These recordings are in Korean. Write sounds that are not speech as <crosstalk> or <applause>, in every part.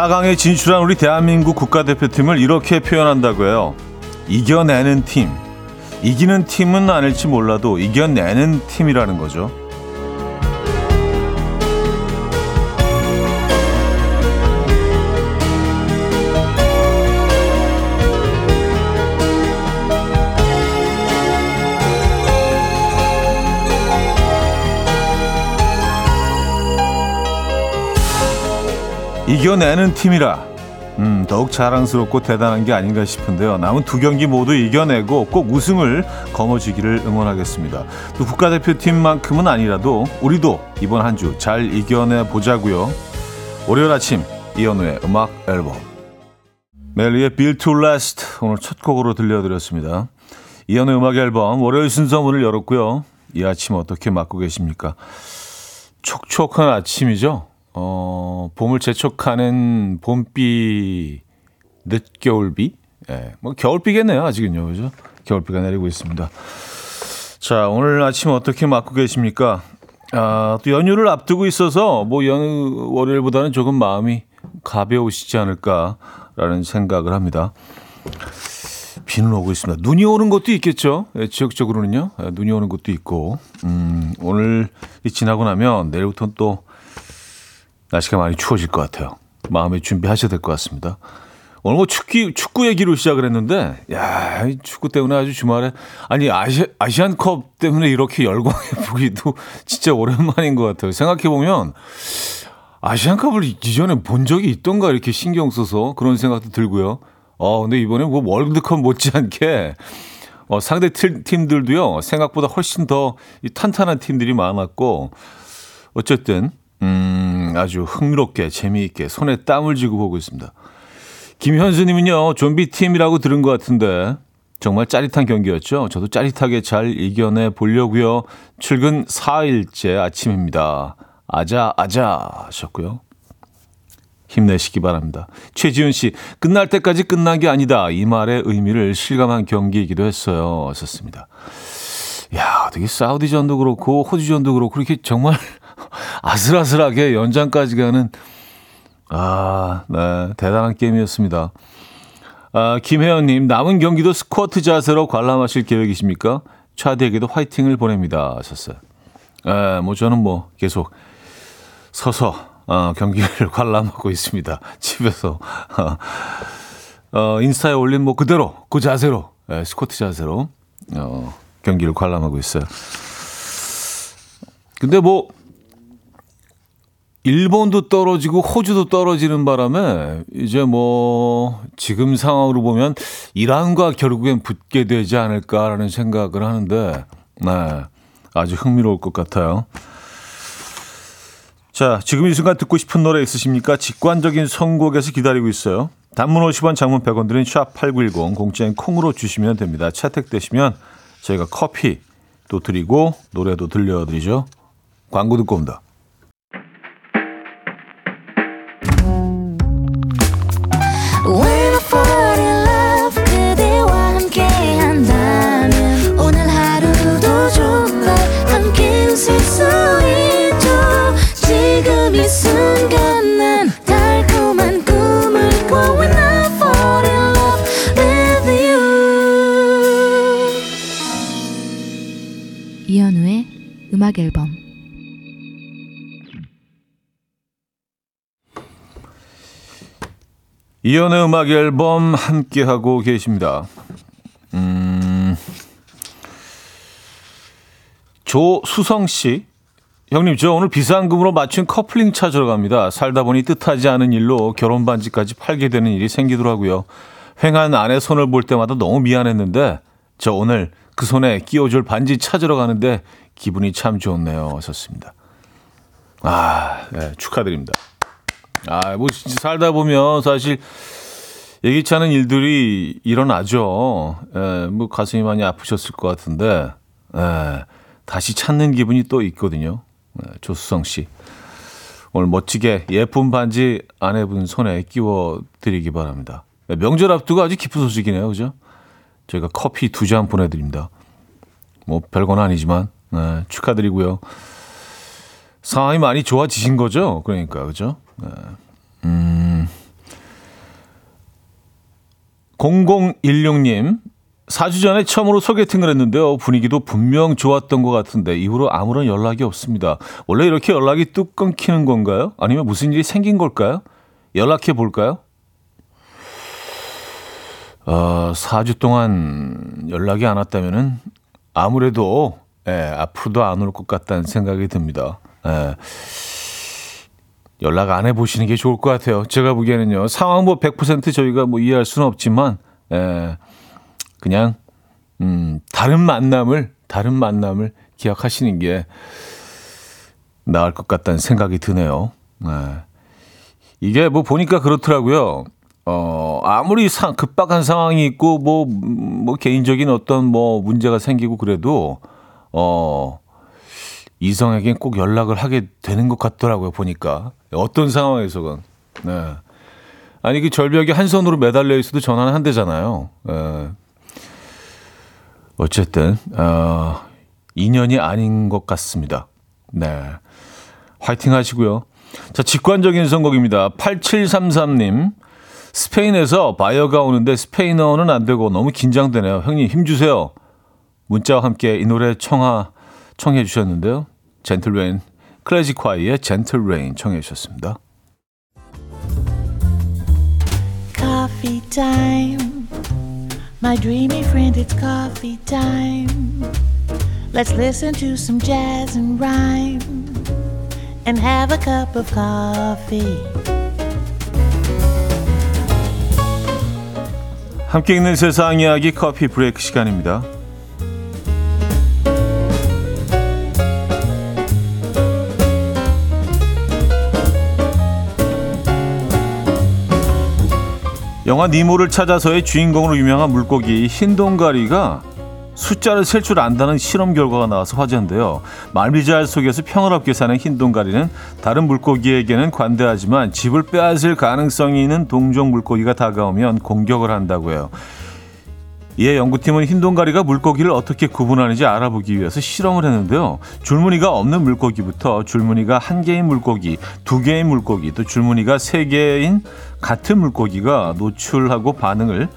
4강에 진출한 우리 대한민국 국가대표팀을 이렇게 표현한다고 해요. 이겨내는 팀. 이기는 팀은 아닐지 몰라도 이겨내는 팀이라는 거죠. 이겨내는 팀이라 음, 더욱 자랑스럽고 대단한 게 아닌가 싶은데요. 남은 두 경기 모두 이겨내고 꼭 우승을 거머쥐기를 응원하겠습니다. 또 국가대표팀만큼은 아니라도 우리도 이번 한 주 잘 이겨내 보자고요. 월요일 아침 이현우의 음악 앨범 멜리의 Build to Last 오늘 첫 곡으로 들려드렸습니다. 이현우의 음악 앨범 월요일 순서 문을 열었고요. 이 아침 어떻게 맞고 계십니까? 촉촉한 아침이죠. 어, 봄을 재촉하는 봄비, 늦겨울비? 예, 뭐 겨울비겠네요, 아직은요. 그죠? 겨울비가 내리고 있습니다. 자, 오늘 아침 어떻게 맞고 계십니까? 아, 또 연휴를 앞두고 있어서 뭐 연, 월요일보다는 조금 마음이 가벼우시지 않을까라는 생각을 합니다. 비는 오고 있습니다. 눈이 오는 것도 있겠죠. 예, 지역적으로는요. 예, 눈이 오는 것도 있고, 음, 오늘 지나고 나면 내일부터는 또 날씨가 많이 추워질 것 같아요. 마음에 준비하셔야 될 것 같습니다. 오늘 뭐 축구, 축구 얘기로 시작을 했는데, 야, 축구 때문에 아주 주말에, 아니, 아시, 아시안컵 때문에 이렇게 열광해 <laughs> 보기도 진짜 오랜만인 것 같아요. 생각해보면, 아시안컵을 이전에 본 적이 있던가 이렇게 신경 써서 그런 생각도 들고요. 어, 근데 이번에 뭐 월드컵 못지않게, 어, 상대 팀들도요, 생각보다 훨씬 더 탄탄한 팀들이 많았고, 어쨌든, 음, 아주 흥미롭게 재미있게 손에 땀을 쥐고 보고 있습니다. 김현수님은요 좀비 팀이라고 들은 것 같은데 정말 짜릿한 경기였죠. 저도 짜릿하게 잘 이겨내 보려고요. 출근 4일째 아침입니다. 아자 아자 하셨고요. 힘내시기 바랍니다. 최지훈 씨, 끝날 때까지 끝난 게 아니다. 이 말의 의미를 실감한 경기이기도 했어요. 하셨습니다. 야, 어떻게 사우디전도 그렇고 호주전도 그렇고 그렇게 정말 아슬아슬하게 연장까지 가는 아, 네, 대단한 게임이었습니다. 아, 김혜연 님, 남은 경기도 스쿼트 자세로 관람하실 계획이십니까? 차디에게도 화이팅을 보냅니다. 하셨어요. 에, 뭐 저는 뭐 계속 서서 어, 경기를 <laughs> 관람하고 있습니다. 집에서 어, 인스타에 올린 뭐 그대로 그 자세로 에, 스쿼트 자세로 어, 경기를 관람하고 있어요. 근데 뭐 일본도 떨어지고 호주도 떨어지는 바람에 이제 뭐 지금 상황으로 보면 이란과 결국엔 붙게 되지 않을까라는 생각을 하는데 네. 아주 흥미로울 것 같아요. 자, 지금 이 순간 듣고 싶은 노래 있으십니까? 직관적인 선곡에서 기다리고 있어요. 단문 50원, 장문 100원 드린 샵8910 공짜인 콩으로 주시면 됩니다. 채택되시면 저희가 커피 또 드리고 노래도 들려드리죠. 광고 듣고 옵니다. 음악 앨범 이연의 음악 앨범 함께 하고 계십니다. 음. 조수성 씨 형님, 저 오늘 비상금으로 맞춘 커플링 찾으러 갑니다. 살다 보니 뜻하지 않은 일로 결혼 반지까지 팔게 되는 일이 생기더라고요. 횡한 아내 손을 볼 때마다 너무 미안했는데, 저 오늘 그 손에 끼워줄 반지 찾으러 가는데 기분이 참 좋네요. 하셨습니다. 아, 네, 축하드립니다. 아, 뭐, 진짜 살다 보면 사실 예기치 않은 일들이 일어나죠. 예, 뭐, 가슴이 많이 아프셨을 것 같은데, 예, 다시 찾는 기분이 또 있거든요. 예, 조수성 씨. 오늘 멋지게 예쁜 반지 아내분 손에 끼워 드리기 바랍니다. 예, 명절 앞두고 아주 기쁜 소식이네요. 그죠? 저희가 커피 두 잔 보내드립니다. 뭐 별건 아니지만 네, 축하드리고요. 상황이 많이 좋아지신 거죠? 그러니까 그죠? 네. 음. 0016님 4주 전에 처음으로 소개팅을 했는데요. 분위기도 분명 좋았던 것 같은데 이후로 아무런 연락이 없습니다. 원래 이렇게 연락이 뚝 끊기는 건가요? 아니면 무슨 일이 생긴 걸까요? 연락해 볼까요? 어, 4주 동안 연락이 안 왔다면은 아무래도 예, 앞으로도 안 올 것 같다는 생각이 듭니다. 예. 연락 안 해보시는 게 좋을 것 같아요. 제가 보기에는요. 상황 뭐 100% 저희가 뭐 이해할 수는 없지만, 예, 그냥, 음, 다른 만남을, 다른 만남을 기억하시는 게 나을 것 같다는 생각이 드네요. 예. 이게 뭐 보니까 그렇더라고요. 어, 아무리 상, 급박한 상황이 있고, 뭐, 뭐, 개인적인 어떤 뭐 문제가 생기고 그래도, 어, 이성에겐 꼭 연락을 하게 되는 것 같더라고요, 보니까. 어떤 상황에서건. 네. 아니, 그 절벽에 한 손으로 매달려 있어도 전화는 한 대잖아요. 네. 어쨌든, 어, 인연이 아닌 것 같습니다. 네. 화이팅 하시고요. 자, 직관적인 선곡입니다. 8733님. 스페인에서 바이어가 오는데 스페인어는 안 되고 너무 긴장되네요. 형님 힘 주세요. 문자와 함께 이 노래 청하 청해 주셨는데요. Gentle Rain 클래지콰이의 Gentle Rain 청해 주셨습니다. Coffee time. My dreamy friend it's coffee time. Let's listen to some jazz and rhyme and have a cup of coffee. 함께 있는 세상 이야기 커피 브레이크 시간입니다. 영화 니모를 찾아서의 주인공으로 유명한 물고기 흰 동가리가 숫자를 셀 줄 안다는 실험 결과가 나와서 화제인데요. 말미잘 속에서 평화롭게 사는 흰 동가리는 다른 물고기에게는 관대하지만 집을 빼앗을 가능성이 있는 동종 물고기가 다가오면 공격을 한다고 해요. 이에 연구팀은 흰 동가리가 물고기를 어떻게 구분하는지 알아보기 위해서 실험을 했는데요. 줄무늬가 없는 물고기부터 줄무늬가 한 개인 물고기, 두 개인 물고기, 또 줄무늬가 세 개인 같은 물고기가 노출하고 반응을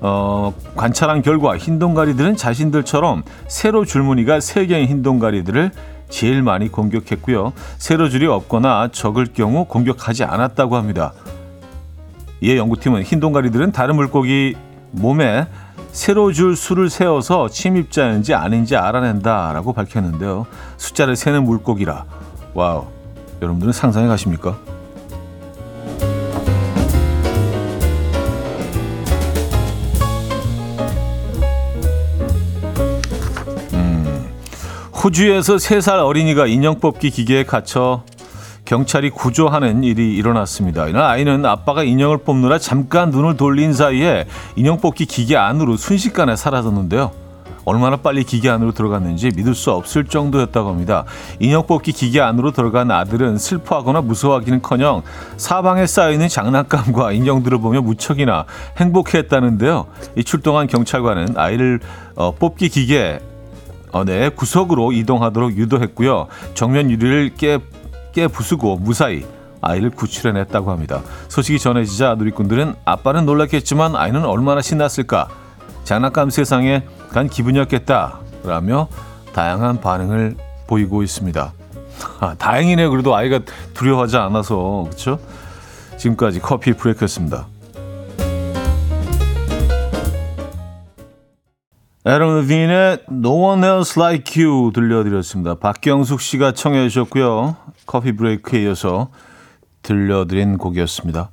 어, 관찰한 결과 흰 동가리들은 자신들처럼 세로 줄무늬가 세 개인 흰 동가리들을 제일 많이 공격했고요. 세로줄이 없거나 적을 경우 공격하지 않았다고 합니다. 이에 연구팀은 흰 동가리들은 다른 물고기 몸에 세로줄 수를 세워서 침입자인지 아닌지 알아낸다라고 밝혔는데요. 숫자를 세는 물고기라. Wow. 여러분들은 상상이 가십니까? 호주에서 3살 어린이가 인형 뽑기 기계에 갇혀 경찰이 구조하는 일이 일어났습니다. 이날 아이는 아빠가 인형을 뽑느라 잠깐 눈을 돌린 사이에 인형 뽑기 기계 안으로 순식간에 사라졌는데요. 얼마나 빨리 기계 안으로 들어갔는지 믿을 수 없을 정도였다고 합니다. 인형 뽑기 기계 안으로 들어간 아들은 슬퍼하거나 무서워하기는커녕 사방에 쌓여있는 장난감과 인형들을 보며 무척이나 행복해했다는데요. 이 출동한 경찰관은 아이를 어, 뽑기 기계 어, 네, 구석으로 이동하도록 유도했고요. 정면 유리를 깨, 깨 부수고 무사히 아이를 구출해냈다고 합니다. 소식이 전해지자 누리꾼들은 아빠는 놀랐겠지만 아이는 얼마나 신났을까. 장난감 세상에 간 기분이었겠다. 라며 다양한 반응을 보이고 있습니다. 아, 다행이네요. 그래도 아이가 두려워하지 않아서. 그렇죠? 지금까지 커피 브레이크였습니다. 에런 루빈의 No One Else Like You 들려드렸습니다. 박경숙 씨가 청해 주셨고요. 커피 브레이크에 이어서 들려드린 곡이었습니다.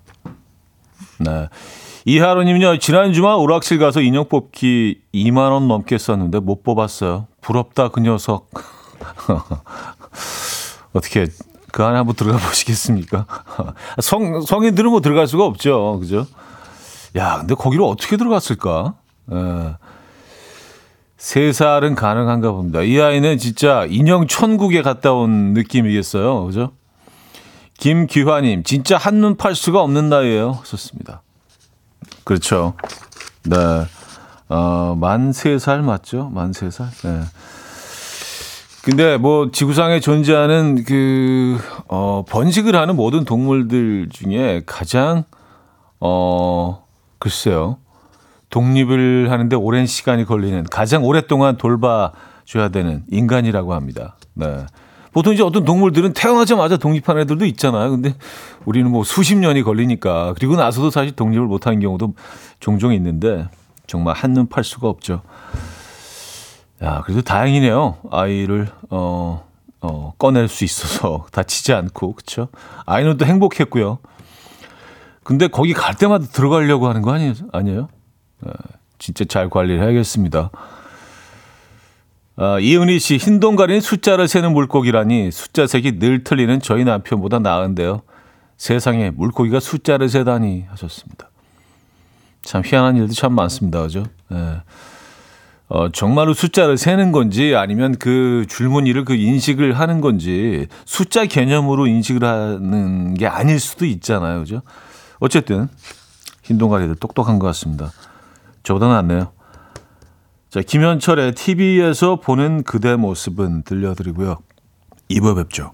네. 이하로 님은요, 지난 주말 오락실 가서 인형 뽑기 2만 원 넘게 썼는데 못 뽑았어요. 부럽다, 그 녀석. <laughs> 어떻게, 그 안에 한번 들어가 보시겠습니까? <laughs> 성, 성인들은 뭐 들어갈 수가 없죠. 그죠? 야, 근데 거기로 어떻게 들어갔을까? 에. 세 살은 가능한가 봅니다. 이 아이는 진짜 인형 천국에 갔다 온 느낌이겠어요. 그죠? 김규화님, 진짜 한눈 팔 수가 없는 나이에요. 좋습니다. 그렇죠. 네. 어, 만 세 살 맞죠? 만 세 살? 네. 근데 뭐 지구상에 존재하는 그, 어, 번식을 하는 모든 동물들 중에 가장, 어, 글쎄요. 독립을 하는데 오랜 시간이 걸리는 가장 오랫동안 돌봐줘야 되는 인간이라고 합니다. 네. 보통 이제 어떤 동물들은 태어나자마자 독립하는 애들도 있잖아요. 근데 우리는 뭐 수십 년이 걸리니까 그리고 나서도 사실 독립을 못하는 경우도 종종 있는데 정말 한눈 팔 수가 없죠. 야, 그래도 다행이네요. 아이를 어, 어, 꺼낼 수 있어서 <laughs> 다치지 않고 그렇죠. 아이는 또 행복했고요. 근데 거기 갈 때마다 들어가려고 하는 거 아니에요? 아니에요? 네, 진짜 잘 관리를 해야겠습니다. 아, 이은희 씨, 흰동 가린 숫자를 세는 물고기라니 숫자 색이 늘 틀리는 저희 남편보다 나은데요. 세상에 물고기가 숫자를 세다니 하셨습니다. 참 희한한 일도 참 많습니다. 그죠? 네. 어, 정말로 숫자를 세는 건지 아니면 그 줄무늬를 그 인식을 하는 건지 숫자 개념으로 인식을 하는 게 아닐 수도 있잖아요. 그죠? 어쨌든 흰동가리들 똑똑한 것 같습니다. 저보다 낫네요. 자, 김현철의 TV에서 보는 그대 모습은 들려드리고요. 2부에 뵙죠.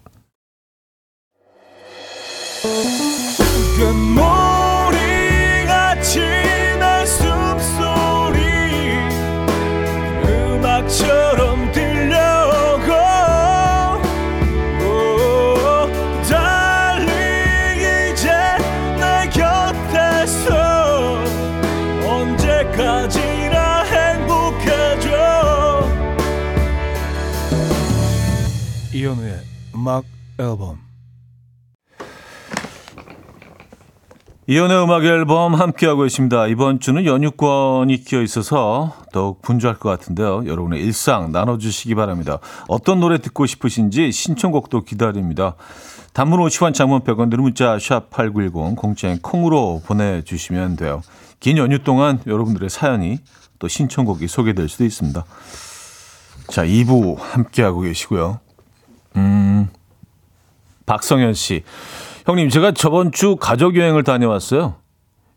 음악 앨범 이연의 음악 앨범 함께하고 있습니다. 이번 주는 연휴권이 끼어 있어서 더욱 분주할 것 같은데요. 여러분의 일상 나눠주시기 바랍니다. 어떤 노래 듣고 싶으신지 신청곡도 기다립니다. 단문 50원 장문 100원 드는 문자 샵 8910 공짜인 콩으로 보내주시면 돼요. 긴 연휴 동안 여러분들의 사연이 또 신청곡이 소개될 수도 있습니다. 자, 2부 함께하고 계시고요. 음, 박성현 씨. 형님, 제가 저번 주 가족 여행을 다녀왔어요.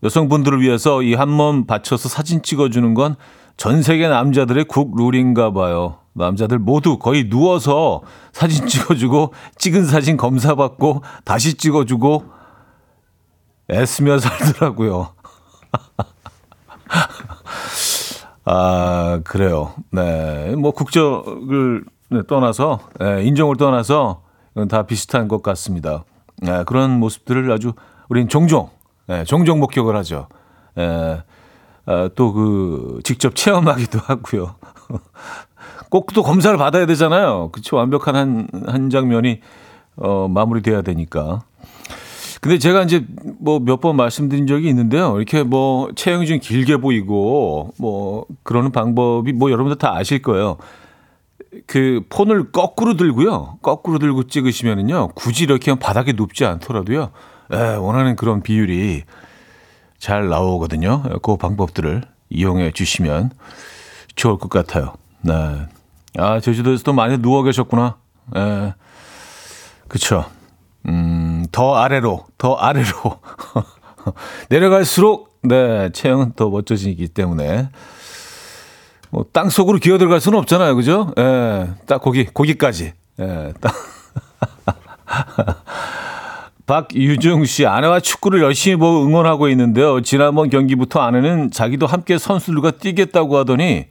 여성분들을 위해서 이 한 몸 바쳐서 사진 찍어주는 건 전 세계 남자들의 국 룰인가 봐요. 남자들 모두 거의 누워서 사진 찍어주고 찍은 사진 검사받고 다시 찍어주고 애쓰며 살더라고요. <laughs> 아, 그래요. 네. 뭐 국적을 떠나서, 네, 인종을 떠나서 다 비슷한 것 같습니다. 네, 그런 모습들을 아주 우리는 종종, 네, 종종 목격을 하죠. 네, 아, 또그 직접 체험하기도 <laughs> 하고요. 꼭 또 검사를 받아야 되잖아요. 그쵸 완벽한 한, 한 장면이 어, 마무리돼야 되니까. 근데 제가 이제 뭐 몇 번 말씀드린 적이 있는데요. 이렇게 뭐 체형이 좀 길게 보이고 뭐 그러는 방법이 뭐 여러분들 다 아실 거예요. 그 폰을 거꾸로 들고요. 거꾸로 들고 찍으시면은요. 굳이 이렇게 바닥에 눕지 않더라도요. 에, 예, 원하는 그런 비율이 잘 나오거든요. 그 방법들을 이용해 주시면 좋을 것 같아요. 네. 아, 제주도에서도 많이 누워 계셨구나. 예. 그쵸. 음, 더 아래로, 더 아래로. <laughs> 내려갈수록, 네, 체형은 더 멋져지기 때문에. 뭐, 땅 속으로 기어 들어갈 수는 없잖아요. 그죠? 예, 딱 거기, 거기까지. 예, 딱. <laughs> 박유중 씨, 아내와 축구를 열심히 보고 응원하고 있는데요. 지난번 경기부터 아내는 자기도 함께 선수들과 뛰겠다고 하더니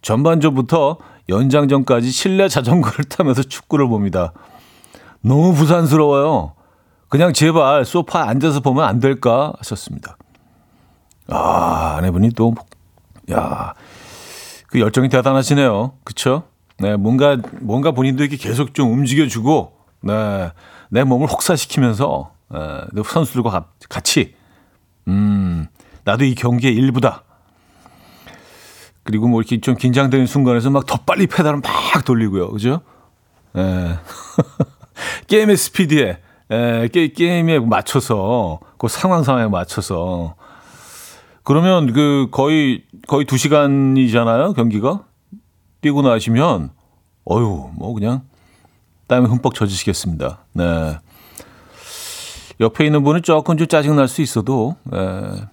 전반전부터 연장전까지 실내 자전거를 <laughs> 타면서 축구를 봅니다. 너무 부산스러워요. 그냥 제발 소파에 앉아서 보면 안 될까 하셨습니다. 아, 아내분이 또, 야, 그 열정이 대단하시네요. 그쵸? 네, 뭔가, 뭔가 본인도 이렇게 계속 좀 움직여주고, 네, 내 몸을 혹사시키면서, 네, 선수들과 같이, 음, 나도 이 경기의 일부다. 그리고 뭐 이렇게 좀 긴장되는 순간에서 막 더 빨리 페달을 막 돌리고요. 그죠? 예. <laughs> 게임의 스피드에, 에, 게, 게임에 맞춰서, 그 상황 상황에 맞춰서. 그러면 그 거의, 거의 두 시간이잖아요, 경기가? 뛰고 나시면, 어유 뭐 그냥 땀에 흠뻑 젖으시겠습니다. 네. 옆에 있는 분은 조금 좀 짜증 날 수 있어도, 에,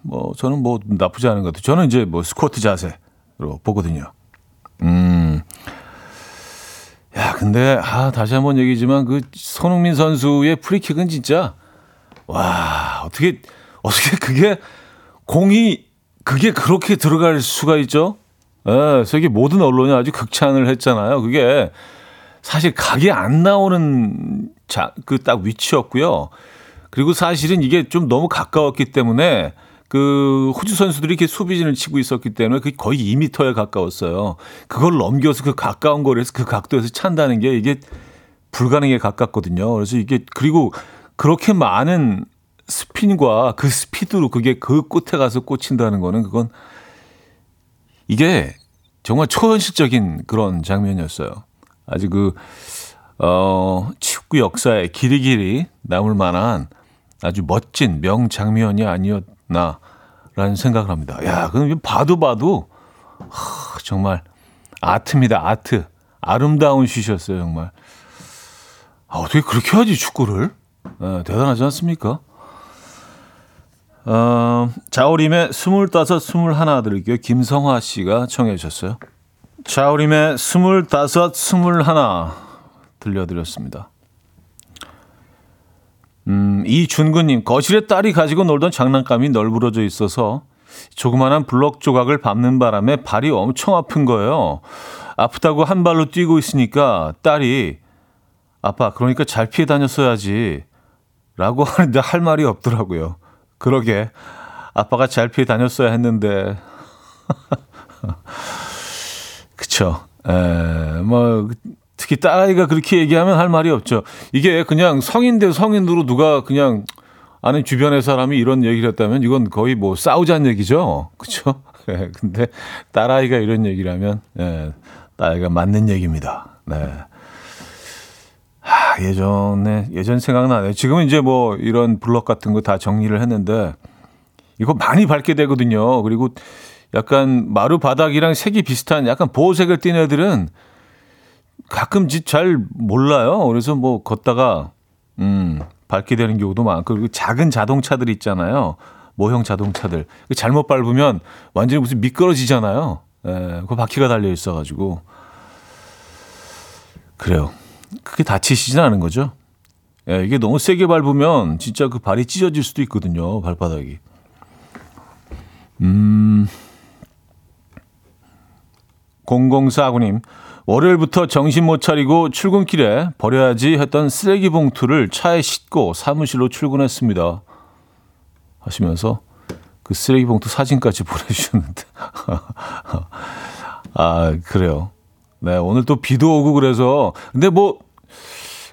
뭐, 저는 뭐 나쁘지 않은 것 같아요. 저는 이제 뭐 스쿼트 자세로 보거든요. 음. 야, 근데 아, 다시 한번 얘기지만 그 손흥민 선수의 프리킥은 진짜 와, 어떻게 어떻게 그게 공이 그게 그렇게 들어갈 수가 있죠? 예, 세계 모든 언론이 아주 극찬을 했잖아요. 그게 사실 각이 안 나오는 자, 그 딱 위치였고요. 그리고 사실은 이게 좀 너무 가까웠기 때문에 그 호주 선수들이 이렇게 수비진을 치고 있었기 때문에 그게 거의 2미터에 가까웠어요. 그걸 넘겨서 그 가까운 거리에서 그 각도에서 찬다는 게 이게 불가능에 가깝거든요. 그래서 이게 그리고 그렇게 많은 스핀과 그 스피드로 그게 그 끝에 가서 꽂힌다는 거는 그건 이게 정말 초현실적인 그런 장면이었어요. 아주 그, 어, 축구 역사에 길이길이 남을 만한 아주 멋진 명장면이 아니었나라는 생각을 합니다. 야, 그럼 봐도 봐도 하, 정말 아트입니다. 아트. 아름다운 슛이었어요, 정말. 아, 어떻게 그렇게 하지, 축구를? 네, 대단하지 않습니까? 어, 자우림의 스물다섯, 스물하나 들을게요. 김성화 씨가 청해 주셨어요. 자우림의 스물다섯, 스물하나 들려드렸습니다. 음, 이준구님, 거실에 딸이 가지고 놀던 장난감이 널브러져 있어서 조그마한 블럭 조각을 밟는 바람에 발이 엄청 아픈 거예요. 아프다고 한 발로 뛰고 있으니까 딸이 아빠, 그러니까 잘 피해 다녔어야지. 라고 하는데 할 말이 없더라고요. 그러게. 아빠가 잘 피해 다녔어야 했는데. <laughs> 그쵸. 에, 뭐, 특히 딸아이가 그렇게 얘기하면 할 말이 없죠. 이게 그냥 성인 대 성인으로 누가 그냥 아는 주변의 사람이 이런 얘기를 했다면 이건 거의 뭐 싸우자는 얘기죠. 그쵸? <laughs> 예, 근데 딸아이가 이런 얘기를 하면, 예, 딸아이가 맞는 얘기입니다. 네. 하, 예전에, 예전 생각나네요. 지금은 이제 뭐 이런 블럭 같은 거 다 정리를 했는데 이거 많이 밟게 되거든요. 그리고 약간 마루 바닥이랑 색이 비슷한 약간 보호색을 띤 애들은 가끔 잘 몰라요. 그래서 뭐 걷다가 음, 밟게 되는 경우도 많고 그리고 작은 자동차들 있잖아요. 모형 자동차들 잘못 밟으면 완전히 무슨 미끄러지잖아요. 예, 그 바퀴가 달려 있어 가지고 그래요. 크게 다치시진 않은 거죠. 예, 이게 너무 세게 밟으면 진짜 그 발이 찢어질 수도 있거든요. 발바닥이. 음. 0049님, 월요일부터 정신 못 차리고 출근길에 버려야지 했던 쓰레기 봉투를 차에 싣고 사무실로 출근했습니다. 하시면서 그 쓰레기 봉투 사진까지 <laughs> 보내주셨는데. <laughs> 아, 그래요. 네, 오늘 또 비도 오고 그래서. 근데 뭐,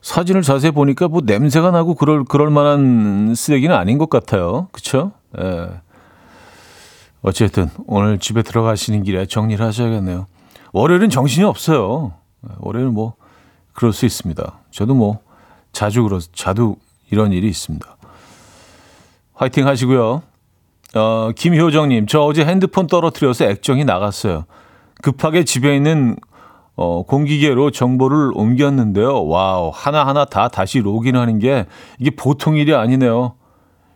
사진을 자세히 보니까 뭐 냄새가 나고 그럴, 그럴 만한 쓰레기는 아닌 것 같아요. 그쵸? 예. 네. 어쨌든 오늘 집에 들어가시는 길에 정리를 하셔야겠네요. 월요일은 정신이 없어요. 월요일은 뭐 그럴 수 있습니다. 저도 뭐 자주 그러 자주 이런 일이 있습니다. 화이팅 하시고요. 어, 김효정님, 저 어제 핸드폰 떨어뜨려서 액정이 나갔어요. 급하게 집에 있는 어, 공기계로 정보를 옮겼는데요. Wow, 하나하나 다 다시 로그인하는 게 이게 보통 일이 아니네요.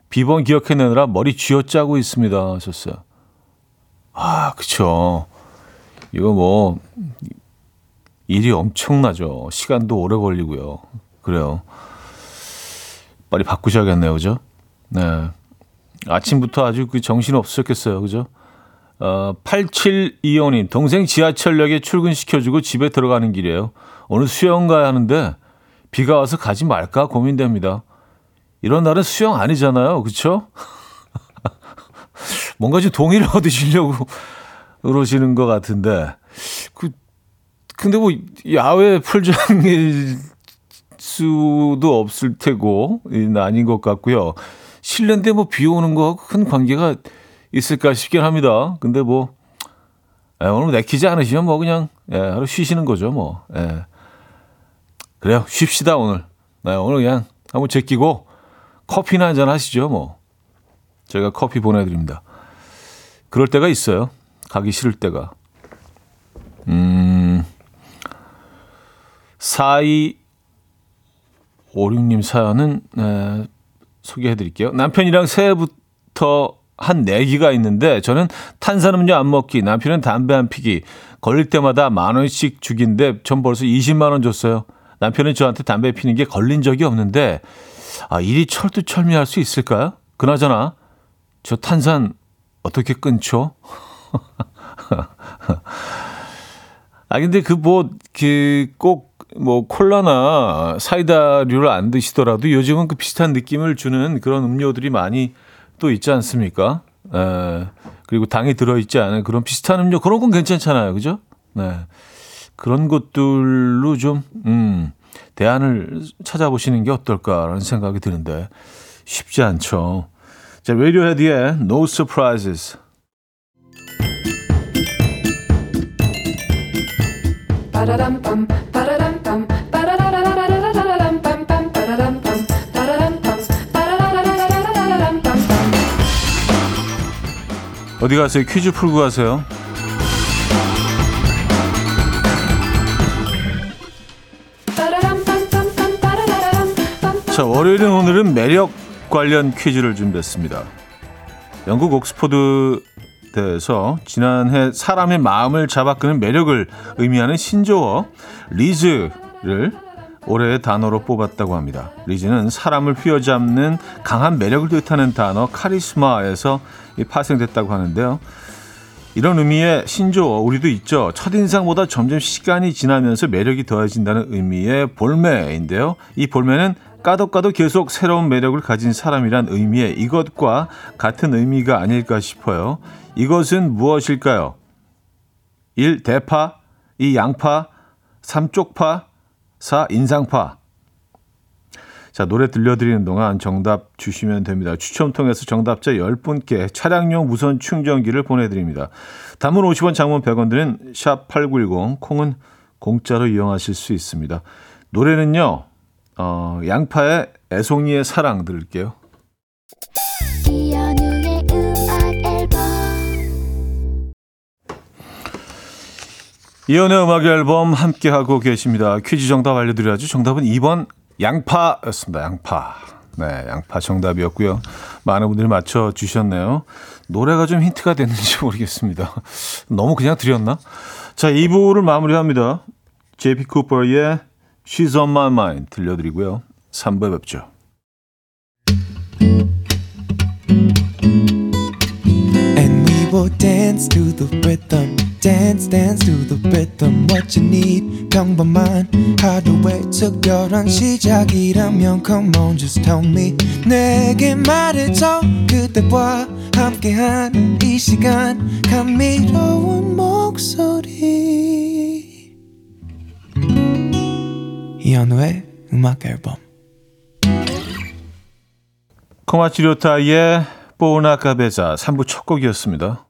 비번 기억해내느라 머리 쥐어짜고 있습니다. 하셨어요. 아, 그쵸. 이거 뭐 일이 엄청나죠. 시간도 오래 걸리고요. 그래요. 빨리 바꾸셔야겠네요. 그죠? 네. 아침부터 아주 그 정신 없으셨겠어요. 그죠? 어, 8725님, 동생 지하철역에 출근시켜주고 집에 들어가는 길이에요. 오늘 수영 가야 하는데 비가 와서 가지 말까 고민됩니다. 이런 날은 수영 아니잖아요. 그쵸? <laughs> 뭔가 좀 동의를 <laughs> 얻으시려고 그러시는 것 같은데 그 근데 뭐 야외 풀장일 수도 없을 테고 아닌 것 같고요. 실내인데 뭐 비 오는 거큰 관계가 있을까 싶긴 합니다. 근데 뭐 에, 오늘 내키지 않으시면 뭐 그냥 예, 하루 쉬시는 거죠 뭐. 예. 그래요 쉽시다 오늘. 네, 오늘 그냥 한번 제끼고 커피나 한잔 하시죠 뭐. 제가 커피 보내드립니다. 그럴 때가 있어요. 가기 싫을 때가. 음, 4256님 사연은, 네, 소개해 드릴게요. 남편이랑 새해부터 한 내기가 있는데 저는 탄산음료 안 먹기, 남편은 담배 안 피기. 걸릴 때마다 만 원씩 주기인데 전 벌써 20만 원 줬어요. 남편은 저한테 담배 피는 게 걸린 적이 없는데 아, 일이 철두철미할 수 있을까요? 그나저나 저 탄산 어떻게 끊죠? <laughs> 아, 근데 그 뭐, 그 꼭 뭐 콜라나 사이다류를 안 드시더라도 요즘은 그 비슷한 느낌을 주는 그런 음료들이 많이 또 있지 않습니까? 에, 그리고 당이 들어있지 않은 그런 비슷한 음료 그런 건 괜찮잖아요. 그죠? 네. 그런 것들로 좀, 음, 대안을 찾아보시는 게 어떨까라는 생각이 드는데 쉽지 않죠. 자, Radiohead의 No Surprises. 어디 가세요? 퀴즈 풀고 가세요. 자, 월요일은 오늘은 매력 관련 퀴즈를 준비했습니다. 영국 옥스퍼드대에서 지난해 사람의 마음을 잡아끄는 매력을 의미하는 신조어 리즈를 올해의 단어로 뽑았다고 합니다. 리즈는 사람을 휘어잡는 강한 매력을 뜻하는 단어 카리스마에서 파생됐다고 하는데요. 이런 의미의 신조어 우리도 있죠. 첫인상보다 점점 시간이 지나면서 매력이 더해진다는 의미의 볼매인데요. 이 볼매는 까덕까덕 계속 새로운 매력을 가진 사람이란 의미의 이것과 같은 의미가 아닐까 싶어요. 이것은 무엇일까요? 1. 대파 2. 양파 3. 쪽파 4. 인상파 자, 노래 들려드리는 동안 정답 주시면 됩니다. 추첨 통해서 정답자 10분께 차량용 무선 충전기를 보내드립니다. 단문 50원, 장문 100원 드는 샵8910, 콩은 공짜로 이용하실 수 있습니다. 노래는요, 어, 양파의 애송이의 사랑 들을게요. 이연의 음악 앨범 함께하고 계십니다. 퀴즈 정답 알려드려야죠. 정답은 2번 양파였습니다. 양파. 네, 양파 정답이었고요. 많은 분들이 맞춰주셨네요. 노래가 좀 힌트가 됐는지 <laughs> 모르겠습니다. 너무 그냥 드렸나? 자, 2부를 마무리합니다. JP 쿠퍼의 She's on my mind 들려드리고요. 3부에 뵙죠. Dance dance to the rhythm what you need. 평범한 하루의 특별한 시작이라면 come on just tell me. 내게 말해줘. 그대와 함께한 이 시간. 감미로운 목소리. 이현우의 음악 앨범. 코마치료타의 Por Una Cabeza 3부 첫 곡이었습니다.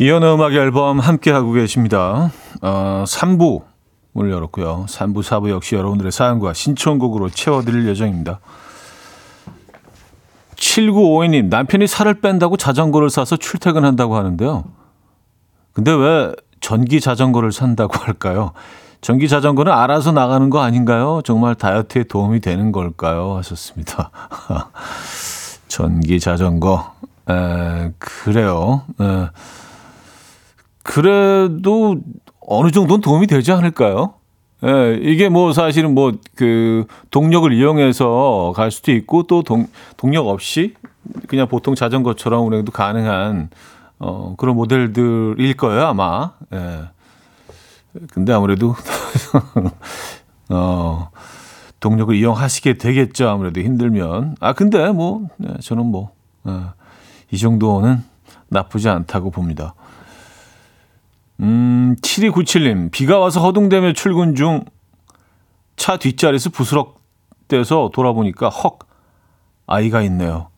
이연의 음악 앨범 함께 하고 계십니다. 어, 3부 문을 열었고요. 3부, 4부 역시 여러분들의 사연과 신청곡으로 채워드릴 예정입니다. 7952님, 남편이 살을 뺀다고 자전거를 사서 출퇴근한다고 하는데요. 근데 왜 전기 자전거를 산다고 <laughs> 할까요? 전기 자전거는 알아서 나가는 거 아닌가요? 정말 다이어트에 도움이 되는 걸까요? 하셨습니다. <laughs> 전기 자전거. 에, 그래요. 에, 그래도 어느 정도는 도움이 되지 않을까요? 예, 이게 뭐 사실은 뭐 그 동력을 이용해서 갈 수도 있고 또 동, 동력 없이 그냥 보통 자전거처럼 운행도 가능한 어, 그런 모델들일 거예요, 아마. 예. 근데 아무래도 <laughs> 어, 동력을 이용하시게 되겠죠. 아무래도 힘들면. 아, 근데 뭐 네, 저는 뭐 어, 이 정도는 나쁘지 않다고 봅니다. 음, 7297님, 비가 와서 허둥대며 출근 중 차 뒷자리에서 부스럭대서 돌아보니까 헉, 아이가 있네요.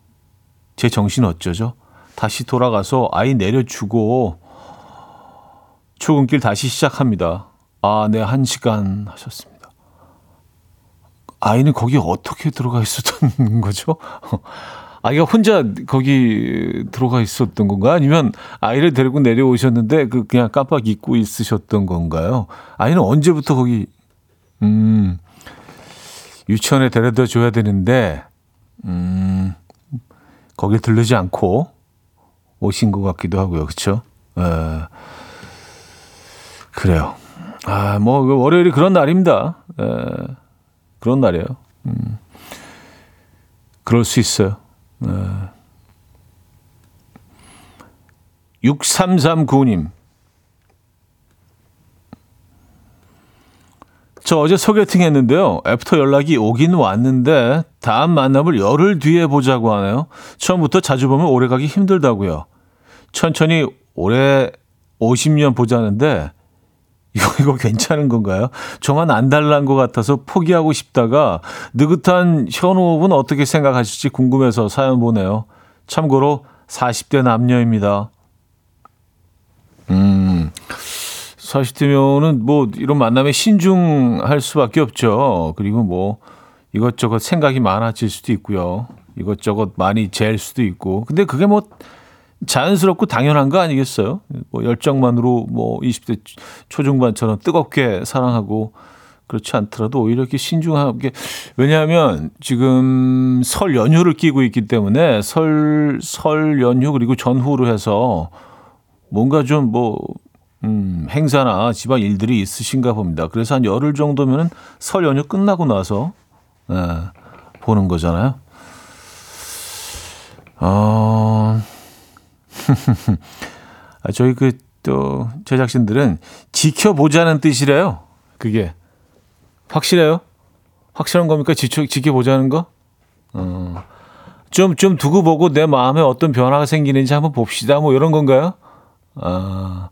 제 정신 어쩌죠? 다시 돌아가서 아이 내려주고 출근길 다시 시작합니다. 아, 네, 한 시간 하셨습니다. 아이는 거기 어떻게 들어가 있었던 <laughs> 거죠? 아이가 혼자 거기 들어가 있었던 건가? 아니면 아이를 데리고 내려오셨는데 그 그냥 깜빡 잊고 있으셨던 건가요? 아이는 언제부터 거기 음 유치원에 데려다 줘야 되는데 음 거기 들르지 않고 오신 것 같기도 하고요. 그렇죠? 에, 그래요. 아, 뭐그 월요일이 그런 날입니다. 에, 그런 날이에요. 음. 그럴 수 있어요. 네. 6339님. 저 어제 소개팅 했는데요. 애프터 연락이 오긴 왔는데 다음 만남을 열흘 뒤에 보자고 하네요. 처음부터 자주 보면 오래 가기 힘들다고요. 천천히 오래 50년 보자는데 이거, 이거 괜찮은 건가요? 저만 안 달란 것 같아서 포기하고 싶다가 느긋한 현호흡은 어떻게 생각하실지 궁금해서 사연 보내요. 참고로 40대 남녀입니다. 음, 40대면은 뭐 이런 만남에 신중할 수밖에 없죠. 그리고 뭐 이것저것 생각이 많아질 수도 있고요. 이것저것 많이 잴 수도 있고. 근데 그게 뭐 자연스럽고 당연한 거 아니겠어요? 뭐 열정만으로 뭐 20대 초중반처럼 뜨겁게 사랑하고 그렇지 않더라도 오히려 이렇게 신중하게 왜냐하면 지금 설 연휴를 끼고 있기 때문에 설 설 연휴 그리고 전후로 해서 뭔가 좀뭐 음, 행사나 집안 일들이 있으신가 봅니다. 그래서 한 열흘 정도면은 설 연휴 끝나고 나서 예, 보는 거잖아요. 어, 아, <laughs> 저희 그 또 제작진들은 지켜보자는 뜻이래요. 그게 확실해요? 확실한 겁니까? 지켜 지켜보자는 거? 어. 좀, 좀 두고 보고 내 마음에 어떤 변화가 생기는지 한번 봅시다. 뭐 이런 건가요? 아,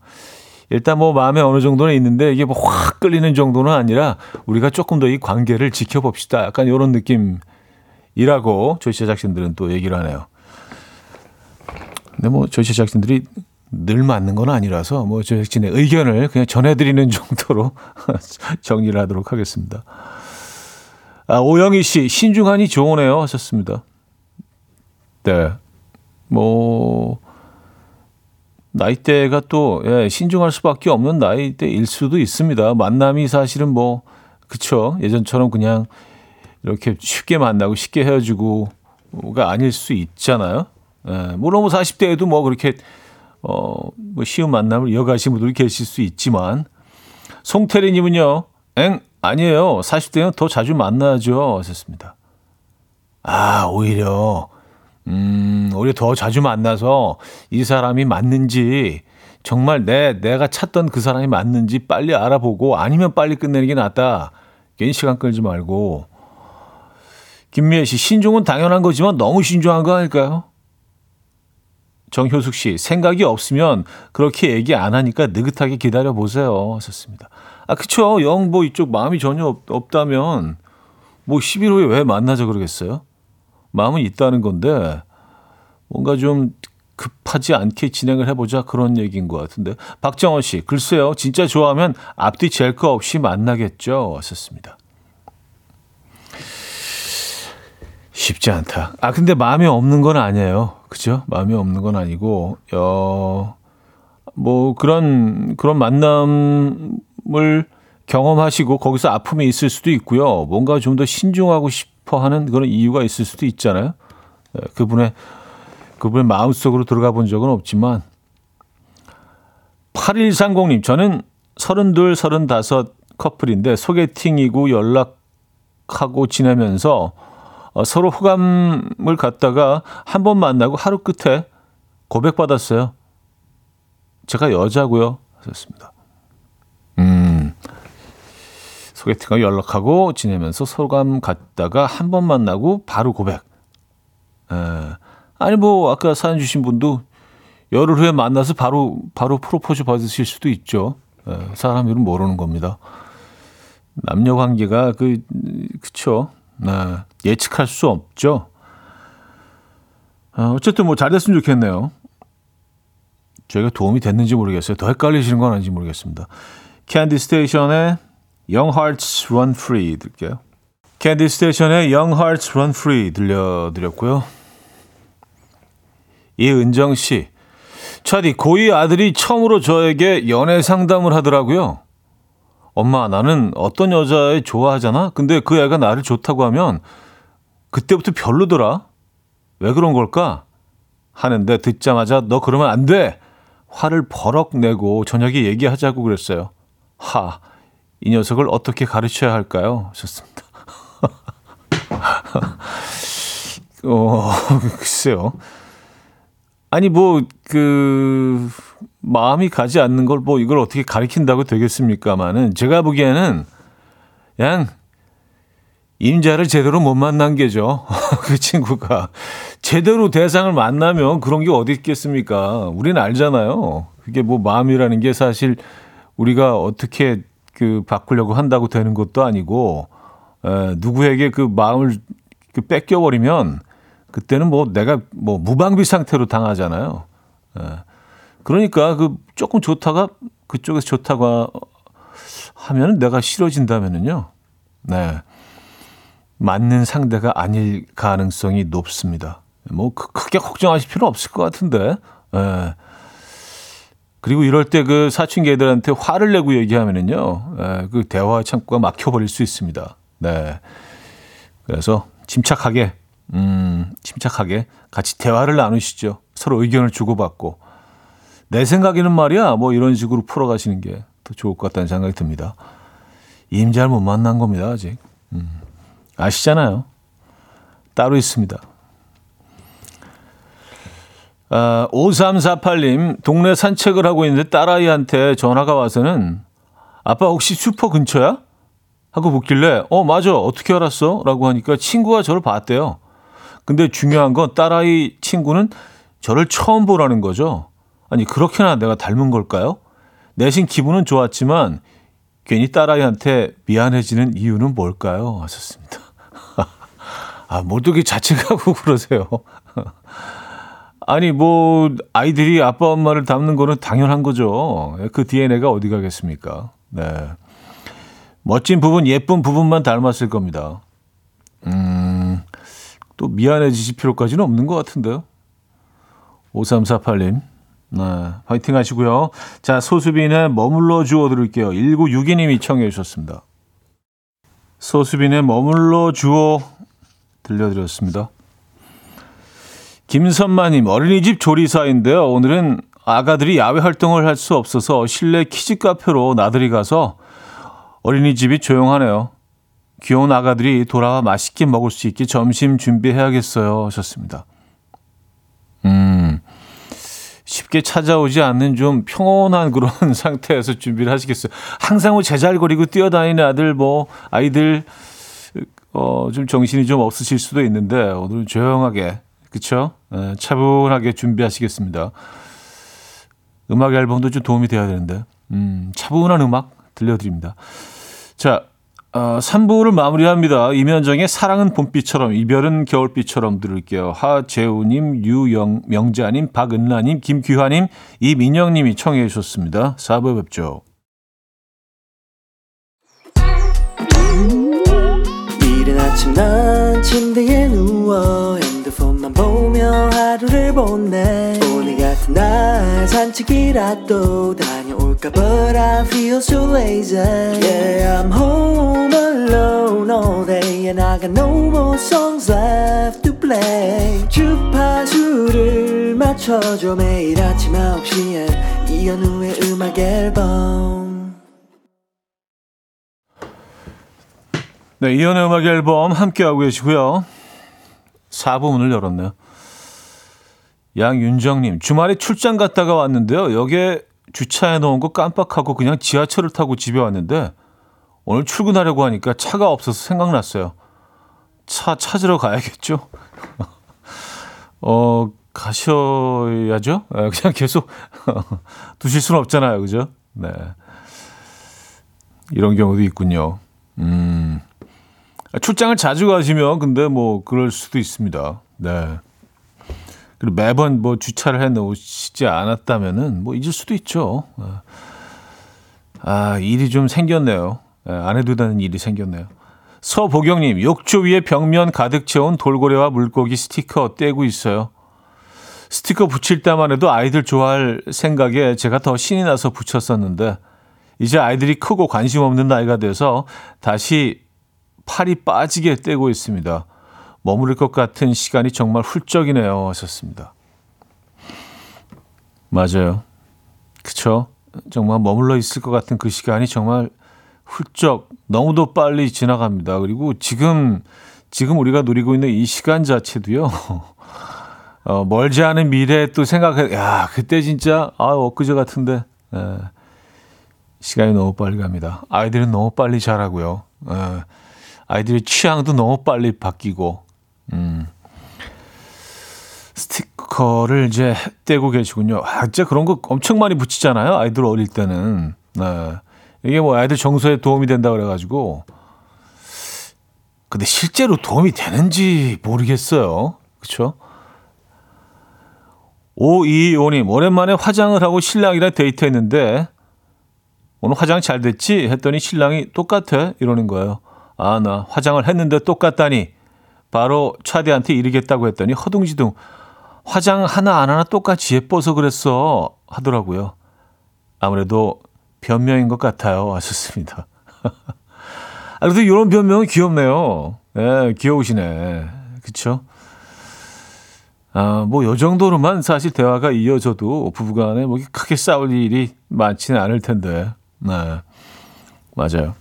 일단 뭐 마음에 어느 정도는 있는데 이게 뭐 확 끌리는 정도는 아니라 우리가 조금 더 이 관계를 지켜봅시다. 약간 이런 느낌이라고 저희 제작진들은 또 얘기를 하네요. 근데 뭐 저희 제작진들이 늘 맞는 건 아니라서 뭐 제작진의 의견을 그냥 전해드리는 <laughs> 정도로 정리를 하도록 하겠습니다. 아, 오영희 씨, 신중하니 좋으네요. 하셨습니다. 네. 뭐, 나이대가 또, 예, 신중할 수밖에 없는 나이대일 수도 있습니다. 만남이 사실은 뭐, 그쵸. 예전처럼 그냥 이렇게 쉽게 만나고 쉽게 헤어지고가 아닐 수 있잖아요. 예, 물론 뭐 40대에도 뭐 그렇게 어, 뭐 쉬운 만남을 이어가시는 분들이 계실 수 있지만 송태리 님은요. 엥 아니에요. 40대는 더 자주 만나죠. 하셨습니다. 아, 오히려 음, 오히려 더 자주 만나서 이 사람이 맞는지 정말 내 내가 찾던 그 사람이 맞는지 빨리 알아보고 아니면 빨리 끝내는 게 낫다. 괜히 시간 끌지 말고. 김미애 씨, 신중은 당연한 거지만 너무 신중한 거 아닐까요? 정효숙 씨, 생각이 없으면 그렇게 얘기 안 하니까 느긋하게 기다려 보세요. 하셨습니다. 아, 그쵸. 영, 뭐 이쪽 마음이 전혀 없, 없다면 뭐 10일 후에 왜 만나자 그러겠어요? 마음은 있다는 건데 뭔가 좀 급하지 않게 진행을 해보자 그런 얘기인 것 같은데. 박정원 씨, 글쎄요. 진짜 좋아하면 앞뒤 잴 거 없이 만나겠죠. 하셨습니다. 쉽지 않다. 아, 근데 마음이 없는 건 아니에요. 그죠? 마음이 없는 건 아니고, 어, 뭐, 그런, 그런 만남을 경험하시고, 거기서 아픔이 있을 수도 있고요. 뭔가 좀 더 신중하고 싶어 하는 그런 이유가 있을 수도 있잖아요. 네, 그분의, 그분의 마음속으로 들어가 본 적은 없지만, 8130님, 저는 32, 35 커플인데, 소개팅이고 연락하고 지내면서, 어, 서로 호감을 갖다가 한 번 만나고 하루 끝에 고백받았어요. 제가 여자고요. 하셨습니다. 음, 소개팅하고 연락하고 지내면서 소감 갖다가 한 번 만나고 바로 고백. 에, 아니 뭐 아까 사연 주신 분도 열흘 후에 만나서 바로 바로 프로포즈 받으실 수도 있죠. 에, 사람 이름 모르는 겁니다. 남녀 관계가 그 그쵸. 네, 예측할 수 없죠. 어, 어쨌든 뭐 잘 됐으면 좋겠네요. 저희가 도움이 됐는지 모르겠어요. 더 헷갈리시는 건 아닌지 모르겠습니다. 캔디 스테이턴의 Young Hearts Run Free 들게요. 캔디 스테이턴의 Young Hearts Run Free 들려드렸고요. 이은정 씨. 차디, 고2 아들이 처음으로 저에게 연애 상담을 하더라고요. 엄마, 나는 어떤 여자애 좋아하잖아? 근데 그 애가 나를 좋다고 하면 그때부터 별로더라? 왜 그런 걸까? 하는데 듣자마자 너 그러면 안 돼! 화를 버럭 내고 저녁에 얘기하자고 그랬어요. 하, 이 녀석을 어떻게 가르쳐야 할까요? 하셨습니다. <laughs> 어, 글쎄요. 아니, 뭐, 그, 마음이 가지 않는 걸 뭐 이걸 어떻게 가리킨다고 되겠습니까만은 제가 보기에는 그냥 임자를 제대로 못 만난 게죠. <laughs> 그 친구가. 제대로 대상을 만나면 그런 게 어디 있겠습니까? 우리는 알잖아요. 그게 뭐 마음이라는 게 사실 우리가 어떻게 그 바꾸려고 한다고 되는 것도 아니고, 에, 누구에게 그 마음을 그 뺏겨버리면 그때는 뭐 내가 뭐 무방비 상태로 당하잖아요. 에. 그러니까 그 조금 좋다가 그쪽에서 좋다고 하면 내가 싫어진다면은요. 네. 맞는 상대가 아닐 가능성이 높습니다. 뭐 크게 걱정하실 필요 없을 것 같은데. 예. 그리고 이럴 때 그 사춘기 애들한테 화를 내고 얘기하면은요, 예, 그 대화 창구가 막혀 버릴 수 있습니다. 네. 그래서 침착하게, 음, 침착하게 같이 대화를 나누시죠. 서로 의견을 주고받고. 내 생각에는 말이야, 뭐 이런 식으로 풀어가시는 게 더 좋을 것 같다는 생각이 듭니다. 임 잘 못 만난 겁니다, 아직. 음. 아시잖아요. 따로 있습니다. 아, 5348님, 동네 산책을 하고 있는데 딸아이한테 전화가 와서는 아빠 혹시 슈퍼 근처야? 하고 묻길래 어, 맞아. 어떻게 알았어? 라고 하니까 친구가 저를 봤대요. 근데 중요한 건 딸아이 친구는 저를 처음 보라는 거죠. 아니, 그렇게나 내가 닮은 걸까요? 내신 기분은 좋았지만 괜히 딸아이한테 미안해지는 이유는 뭘까요? 하셨습니다. <laughs> 아, 뭘또 자책하고 <laughs> 그러세요. <laughs> 아니, 뭐, 아이들이 아빠, 엄마를 닮는 거는 당연한 거죠. 그 DNA가 어디 가겠습니까? 네. 멋진 부분, 예쁜 부분만 닮았을 겁니다. 음, 또 미안해지실 필요까지는 없는 것 같은데요. 5348님. 네, 화이팅 하시고요. 자, 소수빈의 머물러 주워 드릴게요. 1962님이 청해 주셨습니다. 소수빈의 머물러 주워 들려드렸습니다. 김선마님, 어린이집 조리사인데요. 오늘은 아가들이 야외 활동을 할 수 없어서 실내 키즈 카페로 나들이 가서 어린이집이 조용하네요. 귀여운 아가들이 돌아와 맛있게 먹을 수 있게 점심 준비해야겠어요. 하셨습니다. 음, 쉽게 찾아오지 않는 좀 평온한 그런 <laughs> 상태에서 준비를 하시겠어요. 항상 뭐 제잘거리고 뛰어다니는 아들, 뭐, 아이들, 어, 좀 정신이 좀 없으실 수도 있는데, 오늘은 조용하게, 그쵸? 에, 차분하게 준비하시겠습니다. 음악 앨범도 좀 도움이 돼야 되는데, 음, 차분한 음악 들려드립니다. 자, 어, 3부를 마무리합니다. 이면정의 사랑은 봄비처럼, 이별은 겨울비처럼 들을게요. 하재우님, 유영명자님, 박은라님, 김귀화님, 이민영님이 청해 주셨습니다. 4부에 뵙죠. 이른 아침 난 침대에 누워 핸드폰만 보며 하루를 보내 오늘 같은 날 산책이라도 다 녀올까 But I feel so lazy Yeah I'm home alone all day And I got no more songs left to play 주파수를 맞춰줘 매일 아침 9시에 이현우의 음악 앨범 네, 이현의 음악 앨범 함께하고 계시고요. 4부 문을 열었네요. 양윤정님, 주말에 출장 갔다가 왔는데요. 여기에 주차해 놓은 거 깜빡하고 그냥 지하철을 타고 집에 왔는데 오늘 출근하려고 하니까 차가 없어서 생각났어요. 차 찾으러 가야겠죠? <laughs> 어, 가셔야죠? 네, 그냥 계속 <laughs> 두실 수는 없잖아요. 그죠? 네. 이런 경우도 있군요. 음. 출장을 자주 가시면 근데 뭐 그럴 수도 있습니다. 네. 그리고 매번 뭐 주차를 해 놓으시지 않았다면은 뭐 잊을 수도 있죠. 네. 아, 일이 좀 생겼네요. 네, 안 해도 되는 일이 생겼네요. 서보경님, 욕조 위에 벽면 가득 채운 돌고래와 물고기 스티커 떼고 있어요. 스티커 붙일 때만 해도 아이들 좋아할 생각에 제가 더 신이 나서 붙였었는데, 이제 아이들이 크고 관심 없는 나이가 돼서 다시 팔이 빠지게 떼고 있습니다. 머무를 것 같은 시간이 정말 훌쩍이네요. 하셨습니다. 맞아요. 그쵸? 정말 머물러 있을 것 같은 그 시간이 정말 훌쩍 너무도 빨리 지나갑니다. 그리고 지금, 지금 우리가 누리고 있는 이 시간 자체도요. <laughs> 어, 멀지 않은 미래에 또 생각해, 야, 그때 진짜, 아, 엊그제 같은데, 에, 시간이 너무 빨리 갑니다. 아이들은 너무 빨리 자라고요. 에, 아이들의 취향도 너무 빨리 바뀌고, 음. 스티커를 이제 떼고 계시군요. 아, 진짜 그런 거 엄청 많이 붙이잖아요. 아이들 어릴 때는. 네. 이게 뭐 아이들 정서에 도움이 된다 그래가지고. 근데 실제로 도움이 되는지 모르겠어요. 그쵸? 525님, 오랜만에 화장을 하고 신랑이랑 데이트했는데, 오늘 화장 잘 됐지? 했더니 신랑이 똑같아. 이러는 거예요. 아, 나 화장을 했는데 똑같다니. 바로 차디한테 이르겠다고 했더니 허둥지둥 화장 하나 안 하나 똑같이 예뻐서 그랬어 하더라고요. 아무래도 변명인 것 같아요. 하셨습니다. <laughs> 아, 그래도 이런 변명은 귀엽네요. 예, 네, 귀여우시네. 그쵸? 아, 뭐, 요 정도로만 사실 대화가 이어져도 부부간에 뭐 크게 싸울 일이 많지는 않을 텐데. 네. 맞아요.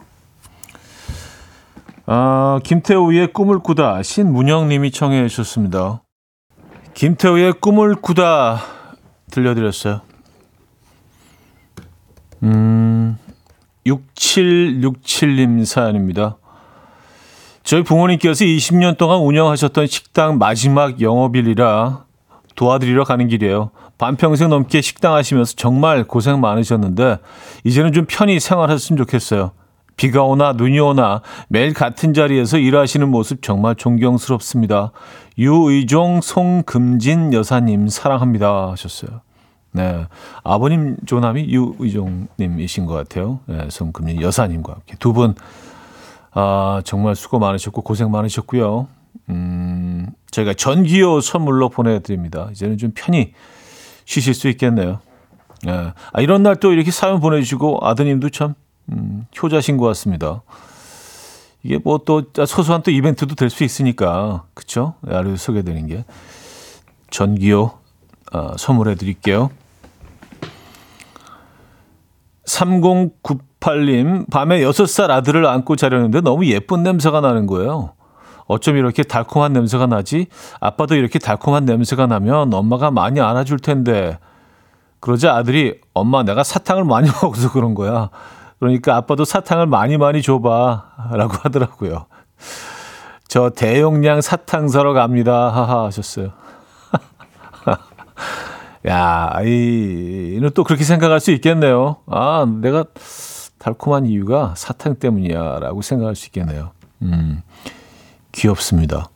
아, 김태우의 꿈을 꾸다 신문영님이 청해 주셨습니다. 김태우의 꿈을 꾸다 들려드렸어요. 음, 6767님 사연입니다. 저희 부모님께서 20년 동안 운영하셨던 식당 마지막 영업일이라 도와드리러 가는 길이에요. 반평생 넘게 식당 하시면서 정말 고생 많으셨는데 이제는 좀 편히 생활하셨으면 좋겠어요. 비가 오나 눈이 오나 매일 같은 자리에서 일하시는 모습 정말 존경스럽습니다. 유의종 송금진 여사님 사랑합니다 하셨어요. 네. 아버님 조남이 유의종님이신 것 같아요. 네, 송금진 여사님과 함께 두 분, 아, 정말 수고 많으셨고 고생 많으셨고요. 음, 저희가 전기요 선물로 보내드립니다. 이제는 좀 편히 쉬실 수 있겠네요. 네. 아, 이런 날 또 이렇게 사연 보내주시고 아드님도 참 음, 효자신 것 같습니다. 이게 뭐 또 소소한 또 이벤트도 될 수 있으니까 그쵸? 아래 소개되는 게 전기요 어, 선물해 드릴게요. 3098님 밤에 6살 아들을 안고 자려는데 너무 예쁜 냄새가 나는 거예요. 어쩜 이렇게 달콤한 냄새가 나지? 아빠도 이렇게 달콤한 냄새가 나면 엄마가 많이 안아줄 텐데. 그러자 아들이 엄마 내가 사탕을 많이 <laughs> 먹어서 그런 거야. 그러니까 아빠도 사탕을 많이 많이 줘봐. 라고 하더라고요. 저 대용량 사탕 사러 갑니다. 하하 하셨어요. <laughs> 야, 이는 또 그렇게 생각할 수 있겠네요. 아, 내가 달콤한 이유가 사탕 때문이야. 라고 생각할 수 있겠네요. 음, 귀엽습니다.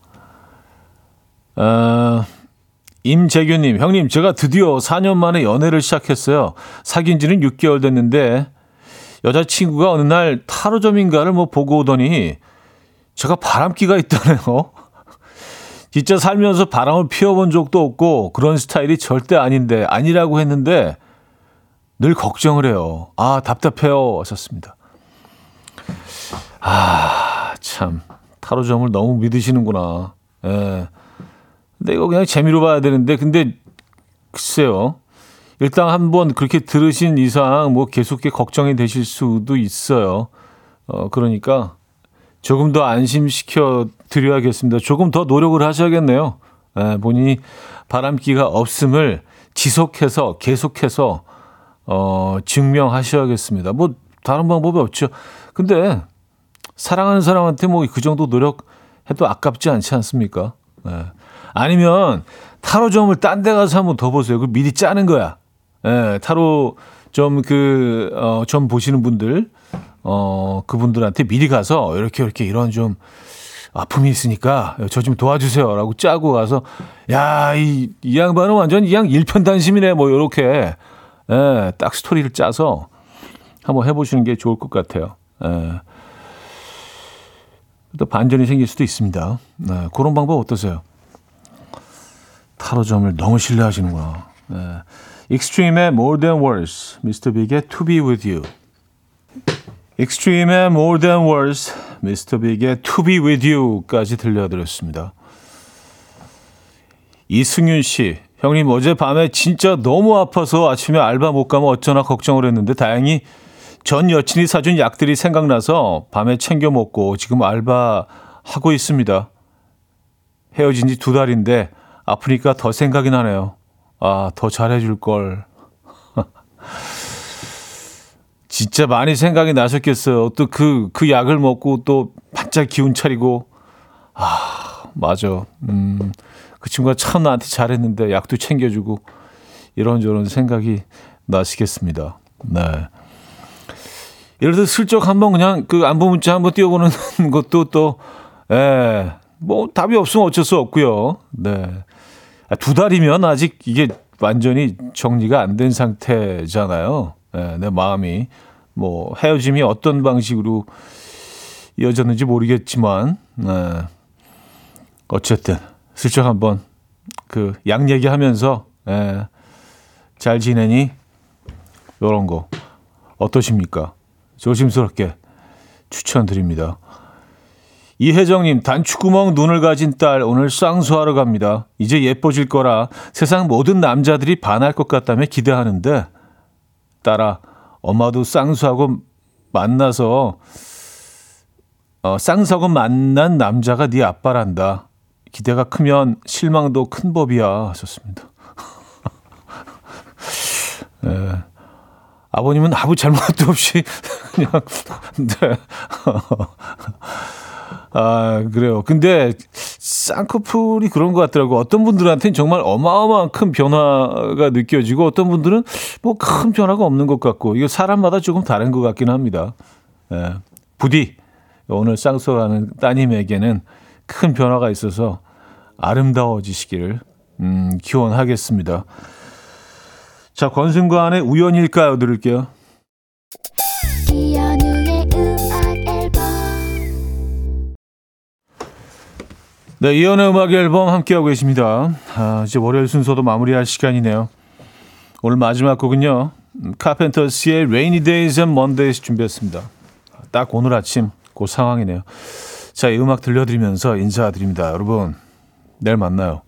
아, 임재규님, 형님, 제가 드디어 4년 만에 연애를 시작했어요. 사귄 지는 6개월 됐는데, 여자친구가 어느 날 타로점인가를 뭐 보고 오더니 제가 바람기가 있다네요. <laughs> 진짜 살면서 바람을 피워본 적도 없고 그런 스타일이 절대 아닌데 아니라고 했는데 늘 걱정을 해요. 아, 답답해요. 하셨습니다. 아, 참. 타로점을 너무 믿으시는구나. 예. 근데 이거 그냥 재미로 봐야 되는데, 근데, 글쎄요. 일단 한번 그렇게 들으신 이상 뭐 계속 걱정이 되실 수도 있어요. 어, 그러니까 조금 더 안심시켜 드려야겠습니다. 조금 더 노력을 하셔야겠네요. 예, 본인이 바람기가 없음을 지속해서 계속해서 어, 증명하셔야겠습니다. 뭐 다른 방법이 없죠. 근데 사랑하는 사람한테 뭐 그 정도 노력해도 아깝지 않지 않습니까? 예. 아니면 타로점을 딴 데 가서 한번 더 보세요. 그 미리 짜는 거야. 예, 타로 좀 그, 어, 좀 보시는 분들, 어, 그분들한테 미리 가서 이렇게 이렇게 이런 좀 아픔이 있으니까 저 좀 도와주세요. 라고 짜고 가서, 야, 이, 이 양반은 완전 이 양 일편단심이네. 뭐, 요렇게, 예, 딱 스토리를 짜서 한번 해보시는 게 좋을 것 같아요. 예. 또 반전이 생길 수도 있습니다. 네, 그런 방법 어떠세요? 타로점을 너무 신뢰하시는구나. 네. 익스트림의 More Than Words, Mr. Big의 To Be With You. 익스트림의 More Than Words, Mr. Big의 To Be With You까지 들려드렸습니다. 이승윤 씨, 형님 어제 밤에 진짜 너무 아파서 아침에 알바 못 가면 어쩌나 걱정을 했는데 다행히 전 여친이 사준 약들이 생각나서 밤에 챙겨 먹고 지금 알바 하고 있습니다. 헤어진 지 두 달인데 아프니까 더 생각이 나네요. 아, 더 잘해줄 걸. <laughs> 진짜 많이 생각이 나셨겠어요. 또 그, 그 약을 먹고 또 반짝 기운 차리고. 아, 맞아. 음, 그 친구가 참 나한테 잘했는데 약도 챙겨주고 이런저런 생각이 나시겠습니다. 네. 예를 들어 슬쩍 한번 그냥 그 안부 문자 한번 띄워보는 <laughs> 것도 또, 예, 뭐 답이 없으면 어쩔 수 없고요. 네. 아, 두 달이면 아직 이게 완전히 정리가 안 된 상태잖아요. 예, 내 마음이. 뭐 헤어짐이 어떤 방식으로 이어졌는지 모르겠지만, 네. 어쨌든 슬쩍 한번 그 양 얘기하면서 예, 잘 지내니? 이런 거 어떠십니까? 조심스럽게 추천드립니다. 이혜정님, 단추구멍 눈을 가진 딸 오늘 쌍수하러 갑니다. 이제 예뻐질 거라 세상 모든 남자들이 반할 것 같다며 기대하는데 딸아, 엄마도 쌍수하고 만나서 어, 쌍수하고 만난 남자가 네 아빠란다. 기대가 크면 실망도 큰 법이야 하셨습니다. <laughs> 네. 아버님은 아무 잘못도 없이 <laughs> 그냥 네. <laughs> 아 그래요. 근데 쌍꺼풀이 그런 것 같더라고. 어떤 분들한테는 정말 어마어마한 큰 변화가 느껴지고 어떤 분들은 뭐 큰 변화가 없는 것 같고 이거 사람마다 조금 다른 것 같긴 합니다. 예. 부디 오늘 쌍수하는 따님에게는 큰 변화가 있어서 아름다워지시기를 음, 기원하겠습니다. 자, 권승관의 우연일까요? 들을게요. 네, 이연의 음악 앨범 함께하고 계십니다. 아, 이제 월요일 순서도 마무리할 시간이네요. 오늘 마지막 곡은요. 카펜터스의 Rainy Days and Mondays 준비했습니다. 딱 오늘 아침 그 상황이네요. 자, 이 음악 들려드리면서 인사드립니다. 여러분, 내일 만나요.